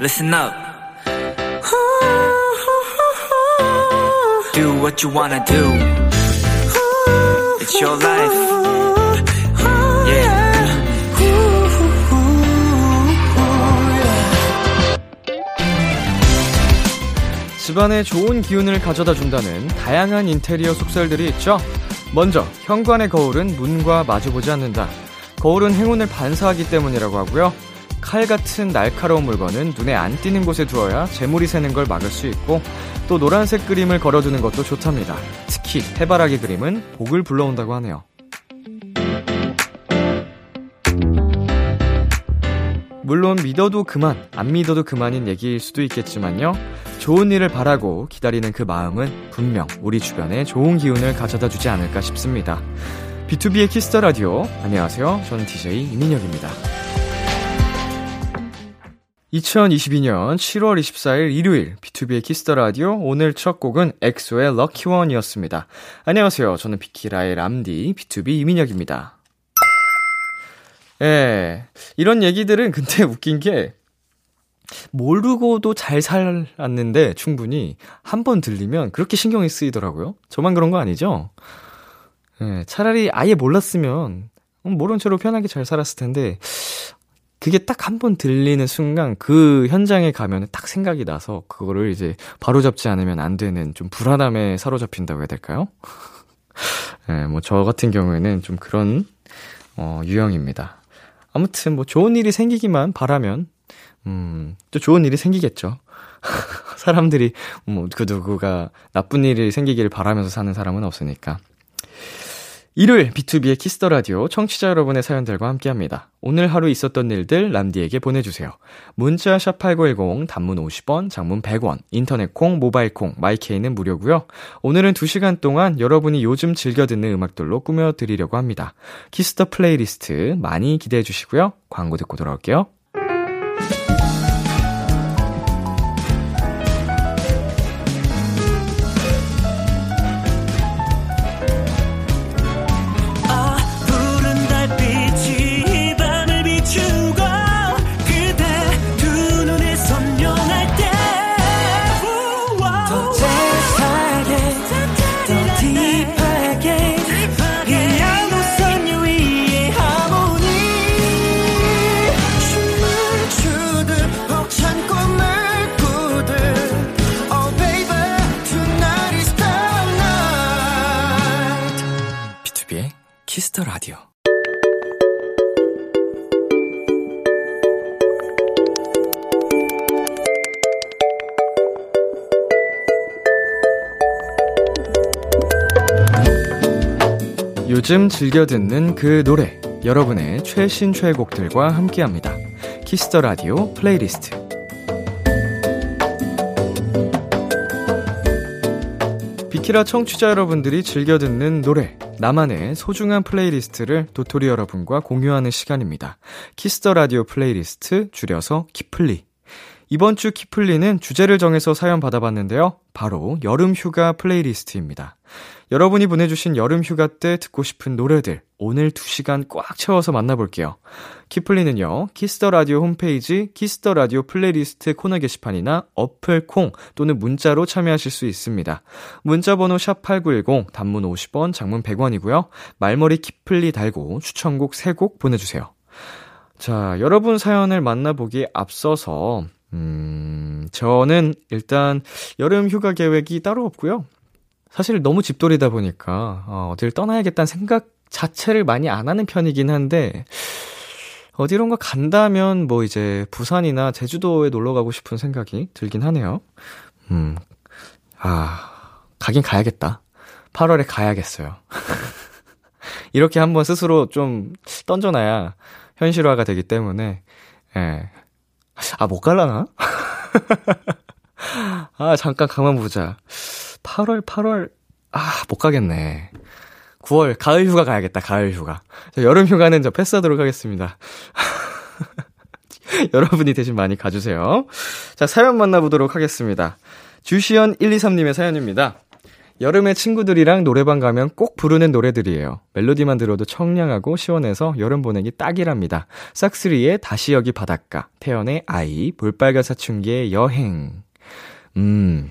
listen up. Do what you wanna do. It's your life. Yeah. 집안에 좋은 기운을 가져다 준다는 다양한 인테리어 속설들이 있죠. 먼저 현관의 거울은 문과 마주보지 않는다. 거울은 행운을 반사하기 때문이라고 하고요. 칼 같은 날카로운 물건은 눈에 안 띄는 곳에 두어야 재물이 새는 걸 막을 수 있고 또 노란색 그림을 걸어두는 것도 좋답니다. 특히 해바라기 그림은 복을 불러온다고 하네요. 물론 믿어도 그만, 안 믿어도 그만인 얘기일 수도 있겠지만요. 좋은 일을 바라고 기다리는 그 마음은 분명 우리 주변에 좋은 기운을 가져다 주지 않을까 싶습니다. B2B의 키스터 라디오. 안녕하세요. 저는 DJ 이민혁입니다. 2022년 7월 24일 일요일 B2B의 키스터 라디오 오늘 첫 곡은 엑소의 Lucky One이었습니다. 안녕하세요. 저는 비키라의 람디 BTOB 이민혁입니다. 예. 이런 얘기들은 근데 웃긴 게 모르고도 잘 살았는데 충분히 한 번 들리면 그렇게 신경이 쓰이더라고요. 저만 그런 거 아니죠? 예, 차라리 아예 몰랐으면 모른 채로 편하게 잘 살았을 텐데 그게 딱 한 번 들리는 순간 그 현장에 가면 딱 생각이 나서 그거를 이제 바로 잡지 않으면 안 되는 좀 불안함에 사로잡힌다고 해야 될까요? 예, 뭐저 같은 경우에는 좀 그런 어, 유형입니다. 아무튼 뭐 좋은 일이 생기기만 바라면 음, 또 좋은 일이 생기겠죠. 사람들이 뭐 그 누구가 나쁜 일이 생기기를 바라면서 사는 사람은 없으니까. 일요일 B2B의 키스터 라디오 청취자 여러분의 사연들과 함께합니다. 오늘 하루 있었던 일들 람디에게 보내주세요. 문자 샵 #8910 단문 50원, 장문 100원, 인터넷 콩, 모바일 콩, my K는 무료고요. 오늘은 2 시간 동안 여러분이 요즘 즐겨 듣는 음악들로 꾸며 드리려고 합니다. Kiss the playlist 많이 기대해 주시고요. 광고 듣고 돌아올게요. Kiss the Radio. 요즘 즐겨 듣는 그 노래, 여러분의 최신 최애곡들과 함께 합니다. Kiss the Radio playlist. 비키라 청취자 여러분들이 즐겨 듣는 노래, 나만의 소중한 playlist를 도토리 여러분과 공유하는 시간입니다. Kiss the Radio playlist, 줄여서 키플리. 이번 주 키플리는 주제를 정해서 사연 받아봤는데요. 바로 여름 휴가 playlist입니다. 여러분이 보내주신 여름 휴가 때 듣고 싶은 노래들 오늘 2시간 꽉 채워서 만나볼게요. 키플리는요, Kiss the Radio 홈페이지 Kiss the Radio playlist 코너 게시판이나 어플 콩 또는 문자로 참여하실 수 있습니다. 문자 번호 샵8910 단문 50원, 장문 100원이고요. 말머리 키플리 달고 추천곡 3곡 보내주세요. 자, 여러분 사연을 만나보기에 앞서서 음, 저는 일단 여름 휴가 계획이 따로 없고요. 사실 너무 집돌이다 보니까 어, 어딜 떠나야겠다는 생각 자체를 많이 안 하는 편이긴 한데 어디론가 간다면 뭐 이제 부산이나 제주도에 놀러 가고 싶은 생각이 들긴 하네요. 음. 아, 가긴 가야겠다. 8월에 가야겠어요. 이렇게 한번 스스로 좀 던져놔야 현실화가 되기 때문에, 예. 아, 못 갈라나? 아, 잠깐 가만 보자. 8월, 8월, 아, 못 가겠네. 9월, 가을 휴가 가야겠다, 가을 휴가. 여름 휴가는 저 패스하도록 하겠습니다. 여러분이 대신 많이 가주세요. 자, 사연 만나보도록 하겠습니다. 주시연 123님의 사연입니다. 여름에 친구들이랑 노래방 가면 꼭 부르는 노래들이에요. 멜로디만 들어도 청량하고 시원해서 여름 보내기 딱이랍니다. 싹스리의 다시 여기 바닷가, 태연의 아이, 볼빨간 사춘기의 여행. 음,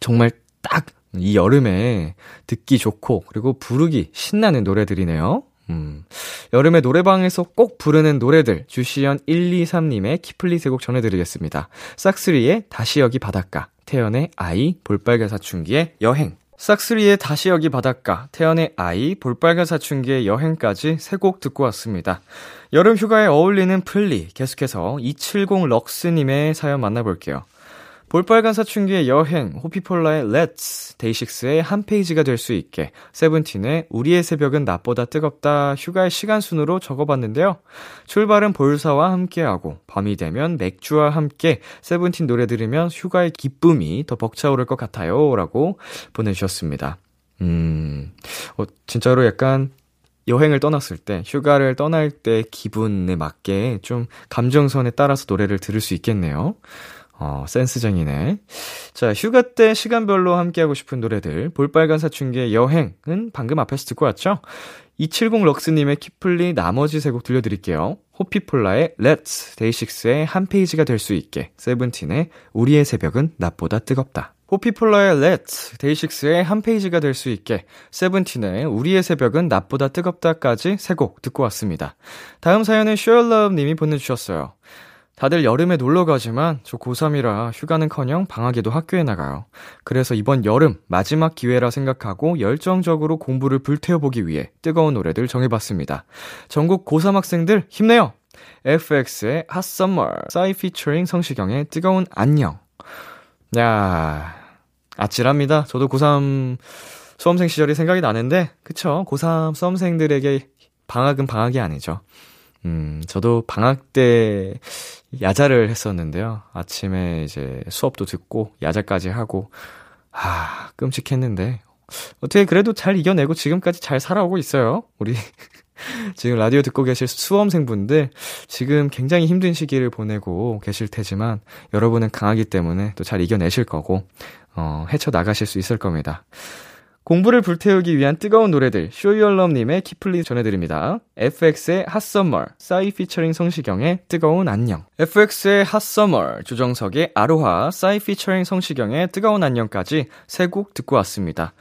정말 딱 이 여름에 듣기 좋고, 그리고 부르기 신나는 노래들이네요. 음, 여름에 노래방에서 꼭 부르는 노래들, 주시연 123님의 키플리 세곡 전해드리겠습니다. 싹스리의 다시 여기 바닷가, 태연의 I, 볼빨간 사춘기의 여행. 싹스리의 다시 여기 바닷가, 태연의 I, 볼빨간 사춘기의 여행까지 세 곡 듣고 왔습니다. 여름 휴가에 어울리는 플리, 계속해서 270 럭스님의 사연 만나볼게요. 볼빨간 사춘기의 여행, 호피폴라의 Let's, 데이식스의 한 페이지가 될 수 있게, 세븐틴의 우리의 새벽은 낮보다 뜨겁다 휴가의 시간 순으로 적어봤는데요. 출발은 볼사와 함께하고, 밤이 되면 맥주와 함께 세븐틴 노래 들으면 휴가의 기쁨이 더 벅차오를 것 같아요. 라고 보내주셨습니다. 음, 어, 진짜로 약간 여행을 떠났을 때, 휴가를 떠날 때 기분에 맞게 좀 감정선에 따라서 노래를 들을 수 있겠네요. 어, 센스쟁이네. 자, 휴가 때 시간별로 함께하고 싶은 노래들, 볼빨간 사춘기의 여행은 방금 앞에서 듣고 왔죠? 270 럭스님의 키플리 나머지 세 곡 들려드릴게요. 호피폴라의 Let's, 데이식스의 한 페이지가 될 수 있게, 세븐틴의 우리의 새벽은 낮보다 뜨겁다. 호피폴라의 Let's, 데이식스의 한 페이지가 될 수 있게, 세븐틴의 우리의 새벽은 낮보다 뜨겁다까지 세 곡 듣고 왔습니다. 다음 사연은 슈얼러브님이 보내주셨어요. 다들 여름에 놀러 가지만 저 고3이라 휴가는커녕 방학에도 학교에 나가요. 그래서 이번 여름 마지막 기회라 생각하고 열정적으로 공부를 불태워보기 위해 뜨거운 노래들 정해봤습니다. 전국 고3 학생들 힘내요! FX의 Hot 싸이 피처링 성시경의 뜨거운 안녕. 야 아찔합니다. 저도 고3 수험생 시절이 생각이 나는데, 그쵸? 고3 수험생들에게 방학은 방학이 아니죠. 음, 저도 방학 때 야자를 했었는데요. 아침에 이제 수업도 듣고 야자까지 하고 아, 끔찍했는데 어떻게 그래도 잘 이겨내고 지금까지 잘 살아오고 있어요. 우리 지금 라디오 듣고 계실 수험생분들 지금 굉장히 힘든 시기를 보내고 계실 테지만 여러분은 강하기 때문에 또 잘 이겨내실 거고 어, 헤쳐 나가실 수 있을 겁니다. 공부를 불태우기 위한 뜨거운 노래들 쇼이얼럼님의 키플리 전해드립니다. FX의 핫 서머, 싸이 피처링 성시경의 뜨거운 안녕 FX의 핫 서머, 조정석의 아로하, 싸이 피처링 성시경의 뜨거운 안녕까지 세 곡 듣고 왔습니다.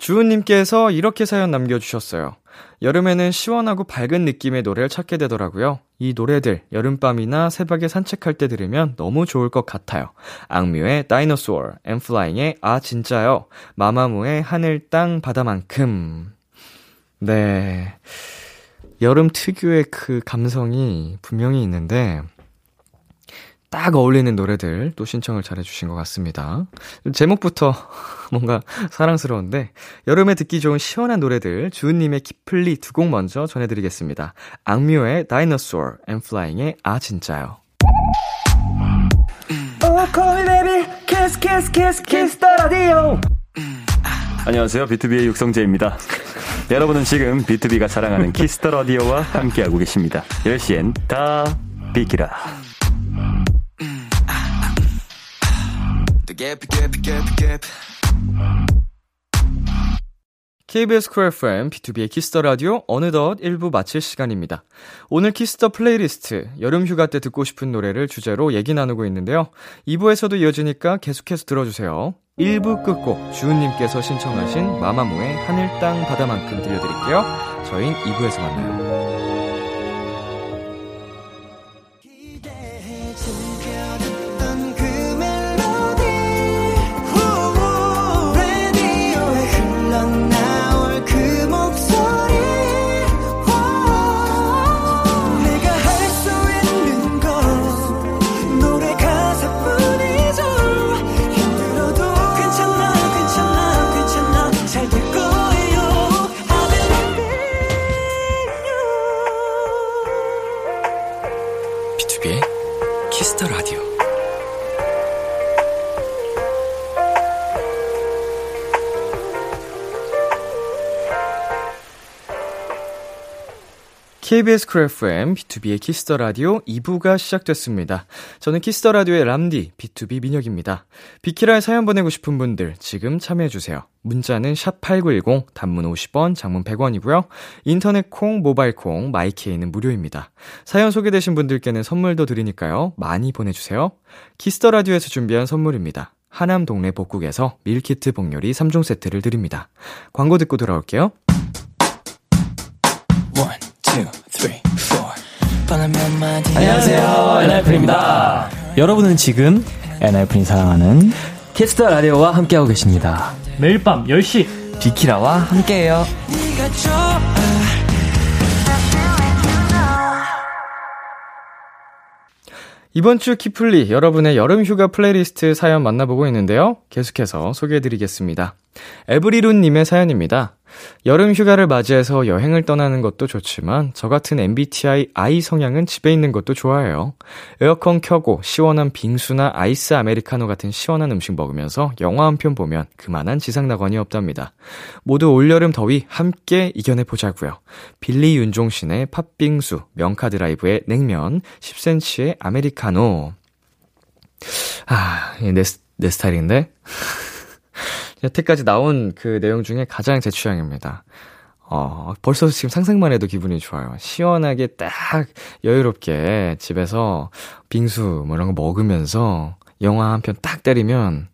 주은님께서 이렇게 사연 남겨주셨어요. 여름에는 시원하고 밝은 느낌의 노래를 찾게 되더라고요. 이 노래들 여름밤이나 새벽에 산책할 때 들으면 너무 좋을 것 같아요. 악뮤의 다이너소어, 엠플라잉의 아 진짜요, 마마무의 하늘 땅 바다만큼. 네. 여름 특유의 그 감성이 분명히 있는데 딱 어울리는 노래들 또 신청을 잘해주신 것 같습니다. 제목부터 뭔가 사랑스러운데 여름에 듣기 좋은 시원한 노래들 주은님의 키플리 두 곡 먼저 전해드리겠습니다. 악뮤의 Dinosaur, 엔플라잉의 아 진짜요. 안녕하세요. 비투비의 육성재입니다. 여러분은 지금 비투비가 사랑하는 Kiss the Radio와 함께하고 계십니다. 10시엔 다 비키라. KBS Cool FM, B2B의 키스터 라디오 어느덧 1부 마칠 시간입니다. 오늘 Kiss the playlist, 여름 휴가 때 듣고 싶은 노래를 주제로 얘기 나누고 있는데요. 2부에서도 이어지니까 계속해서 들어주세요. 1부 끝곡, 주은님께서 신청하신 마마무의 하늘, 땅, 바다만큼 들려드릴게요. 저희는 2부에서 만나요. KBS Cool FM, B2B의 키스터 라디오 2부가 시작됐습니다. 저는 Kiss the Radio의 람디, BTOB 민혁입니다. 비키라에 사연 보내고 싶은 분들 지금 참여해 주세요. 문자는 샵 8910, 단문 50원, 장문 100원이고요. 인터넷 콩, 모바일 콩, 마이케이는 무료입니다. 사연 소개되신 분들께는 선물도 드리니까요. 많이 보내 주세요. Kiss the Radio에서 준비한 선물입니다. 하남 동네 복국에서 밀키트 복요리 3종 세트를 드립니다. 광고 듣고 돌아올게요. 안녕하세요, 엔하이픈입니다. 여러분은 지금 엔하이픈이 사랑하는 Kiss the Radio와 함께하고 계십니다. 매일 밤 10시 비키라와 함께해요. 이번 주 키플리 여러분의 여름 휴가 플레이리스트 사연 만나보고 있는데요. 계속해서 소개해드리겠습니다. 에브리룬님의 사연입니다. 여름 휴가를 맞이해서 여행을 떠나는 것도 좋지만 저 같은 MBTI I 성향은 집에 있는 것도 좋아해요. 에어컨 켜고 시원한 빙수나 아이스 아메리카노 같은 시원한 음식 먹으면서 영화 한 편 보면 그만한 지상 낙원이 없답니다. 모두 올여름 더위 함께 이겨내 보자고요. 빌리 윤종신의 팥빙수, 명카 드라이브의 냉면, 10cm의 아메리카노. 아, 내, 내 스타일인데? 여태까지 나온 그 내용 중에 가장 제 취향입니다. 어, 벌써 지금 상상만 해도 기분이 좋아요. 시원하게 딱 여유롭게 집에서 빙수 뭐 이런 거 먹으면서 영화 한 편 딱 때리면,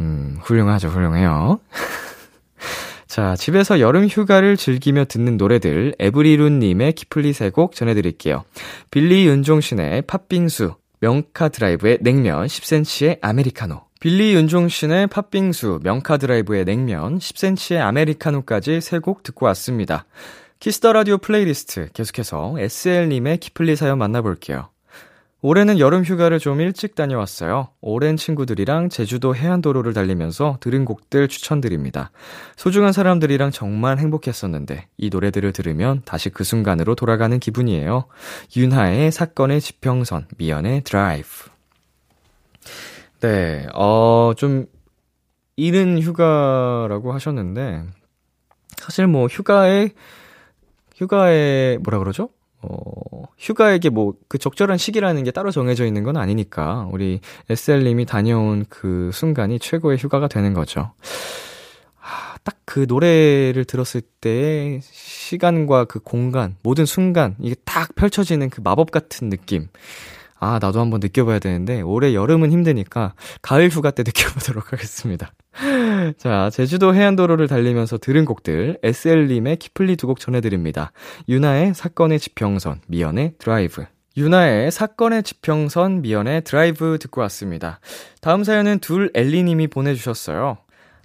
음, 훌륭하죠, 훌륭해요. 자, 집에서 여름 휴가를 즐기며 듣는 노래들, 에브리룬님의 키플리 세 곡 전해드릴게요. 빌리 윤종신의 팥빙수, 명카드라이브의 냉면, 10cm의 아메리카노. 빌리 윤종신의 팥빙수, 명카드라이브의 냉면, 10cm의 아메리카노까지 세 곡 듣고 왔습니다. Kiss the Radio playlist 계속해서 SL님의 키플리 사연 만나볼게요. 올해는 여름 휴가를 좀 일찍 다녀왔어요. 오랜 친구들이랑 제주도 해안도로를 달리면서 들은 곡들 추천드립니다. 소중한 사람들이랑 정말 행복했었는데 이 노래들을 들으면 다시 그 순간으로 돌아가는 기분이에요. 윤하의 사건의 지평선, 미연의 드라이브. 네, 어, 좀, 이른 휴가라고 하셨는데, 사실 뭐, 휴가에, 휴가에, 뭐라 그러죠? 어, 휴가에게 뭐, 그 적절한 시기라는 게 따로 정해져 있는 건 아니니까, 우리 SL님이 다녀온 그 순간이 최고의 휴가가 되는 거죠. 아, 딱 그 노래를 들었을 때의 시간과 그 공간, 모든 순간, 이게 딱 펼쳐지는 그 마법 같은 느낌. 아, 나도 한번 느껴봐야 되는데, 올해 여름은 힘드니까, 가을 휴가 때 느껴보도록 하겠습니다. 자, 제주도 해안도로를 달리면서 들은 곡들, SL님의 키플리 두 곡 전해드립니다. 윤하의 사건의 지평선, 미연의 드라이브. 윤하의 사건의 지평선, 미연의 드라이브 듣고 왔습니다. 다음 사연은 둘 엘리님이 보내주셨어요.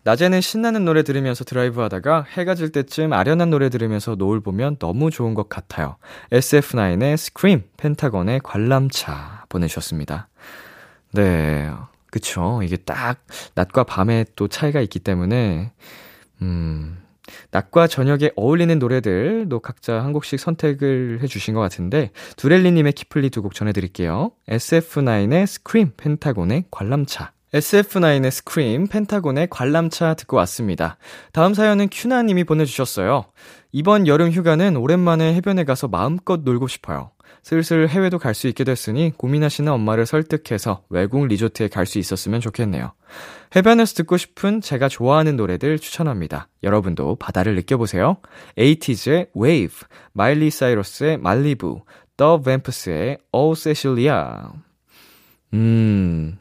낮에는 신나는 노래 들으면서 드라이브 하다가 해가 질 때쯤 아련한 노래 들으면서 노을 보면 너무 좋은 것 같아요. SF9의 스크림, 펜타곤의 관람차 보내주셨습니다. 네, 그쵸. 이게 딱 낮과 밤에 또 차이가 있기 때문에, 음, 낮과 저녁에 어울리는 노래들도 각자 한 곡씩 선택을 해주신 것 같은데, 두렐리님의 키플리 두 곡 전해드릴게요. SF9의 스크림, 펜타곤의 관람차. SF9의 스크림, 펜타곤의 관람차 듣고 왔습니다. 다음 사연은 큐나님이 보내주셨어요. 이번 여름 휴가는 오랜만에 해변에 가서 마음껏 놀고 싶어요. 슬슬 해외도 갈 수 있게 됐으니 고민하시는 엄마를 설득해서 외국 리조트에 갈 수 있었으면 좋겠네요. 해변에서 듣고 싶은 제가 좋아하는 노래들 추천합니다. 여러분도 바다를 느껴보세요. 에이티즈의 Wave, 마일리 사이러스의 말리부, 더 뱀프스의 Oh Cecilia. 음,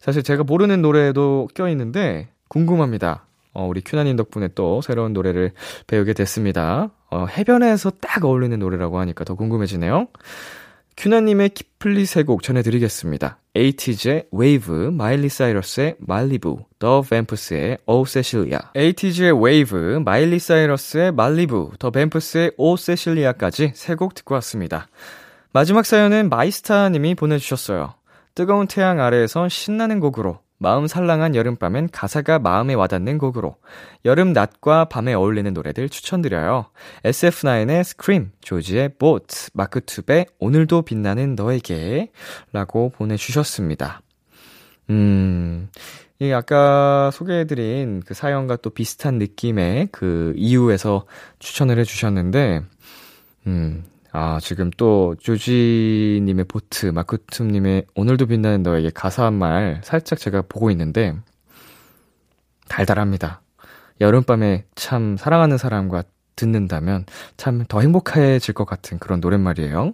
사실 제가 모르는 노래도 껴있는데 궁금합니다. 어, 우리 큐나님 덕분에 또 새로운 노래를 배우게 됐습니다. 어, 해변에서 딱 어울리는 노래라고 하니까 더 궁금해지네요. 큐나님의 키플리 세곡 전해드리겠습니다. 에이티즈의 웨이브, 마일리 사이러스의 Malibu, The Vamps의 Oh Cecilia. 에이티즈의 웨이브, 마일리 사이러스의 Malibu, The Vamps의 Oh Cecilia까지 세 곡 듣고 왔습니다. 마지막 사연은 마이스타님이 보내주셨어요. 뜨거운 태양 아래에선 신나는 곡으로 마음 살랑한 여름밤엔 가사가 마음에 와닿는 곡으로 여름 낮과 밤에 어울리는 노래들 추천드려요. SF9의 스크림, 조지의 보트, 마크투베 오늘도 빛나는 너에게 라고 보내주셨습니다. 음, 이 아까 소개해드린 그 사연과 또 비슷한 느낌의 그 이유에서 추천을 해주셨는데, 음, 아, 지금 또, 조지님의 보트, 마크툼님의 오늘도 빛나는 너에게 가사 한 말 살짝 제가 보고 있는데, 달달합니다. 여름밤에 참 사랑하는 사람과 듣는다면 참 더 행복해질 것 같은 그런 노랫말이에요.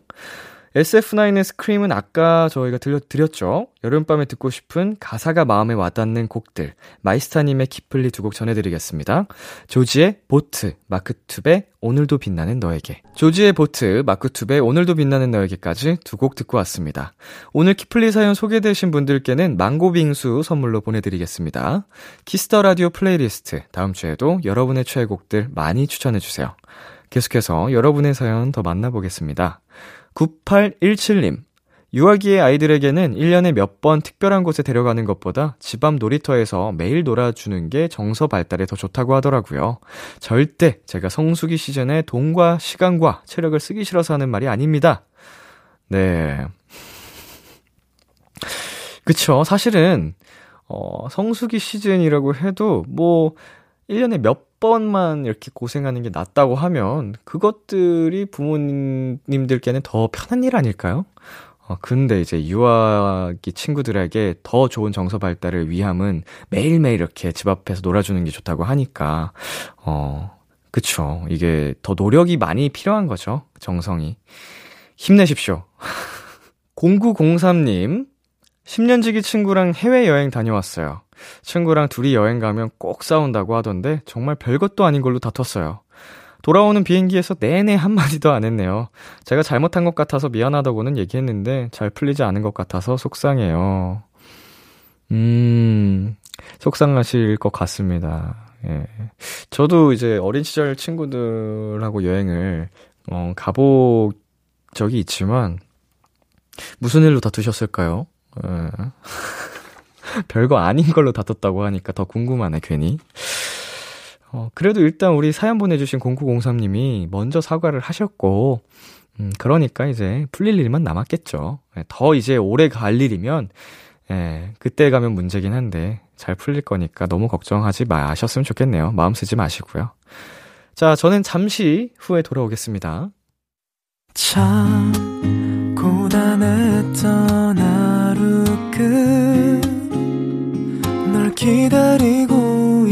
SF9의 스크림은 아까 저희가 들려드렸죠. 여름밤에 듣고 싶은 가사가 마음에 와닿는 곡들. 마이스타님의 키플리 두 곡 전해드리겠습니다. 조지의 보트, 마크툽의 오늘도 빛나는 너에게. 조지의 보트, 마크툽의 오늘도 빛나는 너에게까지 두 곡 듣고 왔습니다. 오늘 키플리 사연 소개되신 분들께는 망고빙수 선물로 보내드리겠습니다. Kiss the Radio playlist. 다음 주에도 여러분의 최애곡들 많이 추천해주세요. 계속해서 여러분의 사연 더 만나보겠습니다. 9817님. 유아기의 아이들에게는 1년에 몇 번 특별한 곳에 데려가는 것보다 집 앞 놀이터에서 매일 놀아주는 게 정서 발달에 더 좋다고 하더라고요. 절대 제가 성수기 시즌에 돈과 시간과 체력을 쓰기 싫어서 하는 말이 아닙니다. 네. 그쵸. 사실은, 어, 성수기 시즌이라고 해도 뭐, 1년에 몇 번만 이렇게 고생하는 게 낫다고 하면 그것들이 부모님들께는 더 편한 일 아닐까요? 어, 근데 이제 유아기 친구들에게 더 좋은 정서 발달을 위함은 매일매일 이렇게 집 앞에서 놀아주는 게 좋다고 하니까, 어, 그쵸. 이게 더 노력이 많이 필요한 거죠. 정성이. 힘내십시오. 0903님, 10년 지기 친구랑 해외여행 다녀왔어요. 친구랑 둘이 여행 가면 꼭 싸운다고 하던데 정말 별것도 아닌 걸로 다퉜어요. 돌아오는 비행기에서 내내 한마디도 안 했네요. 제가 잘못한 것 같아서 미안하다고는 얘기했는데 잘 풀리지 않은 것 같아서 속상해요. 음, 속상하실 것 같습니다. 예. 저도 이제 어린 시절 친구들하고 여행을, 어, 가본 적이 있지만, 무슨 일로 다투셨을까요? 예. 별거 아닌 걸로 다퉜다고 하니까 더 궁금하네, 괜히. 어, 그래도 일단 우리 사연 보내주신 0903님이 먼저 사과를 하셨고, 음, 그러니까 이제 풀릴 일만 남았겠죠. 예, 더 이제 오래 갈 일이면, 예, 그때 가면 문제긴 한데, 잘 풀릴 거니까 너무 걱정하지 마셨으면 좋겠네요. 마음 쓰지 마시고요. 자, 저는 잠시 후에 돌아오겠습니다. 참, 고단했던 하루 끝.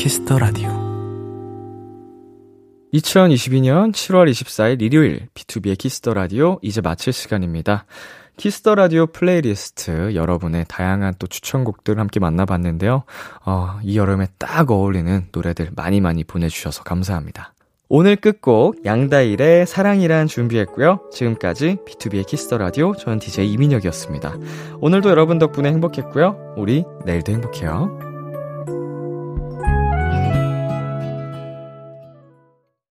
Kiss the Radio 2022년 7월 24일 일요일 B2B의 키스터 라디오 이제 마칠 시간입니다. Kiss the Radio playlist 여러분의 다양한 또 추천곡들 함께 만나봤는데요. 어, 이 여름에 딱 어울리는 노래들 많이 많이 보내주셔서 감사합니다. 오늘 끝곡 양다일의 사랑이란 준비했고요. 지금까지 B2B의 키스터 라디오 저는 DJ 이민혁이었습니다. 오늘도 여러분 덕분에 행복했고요. 우리 내일도 행복해요.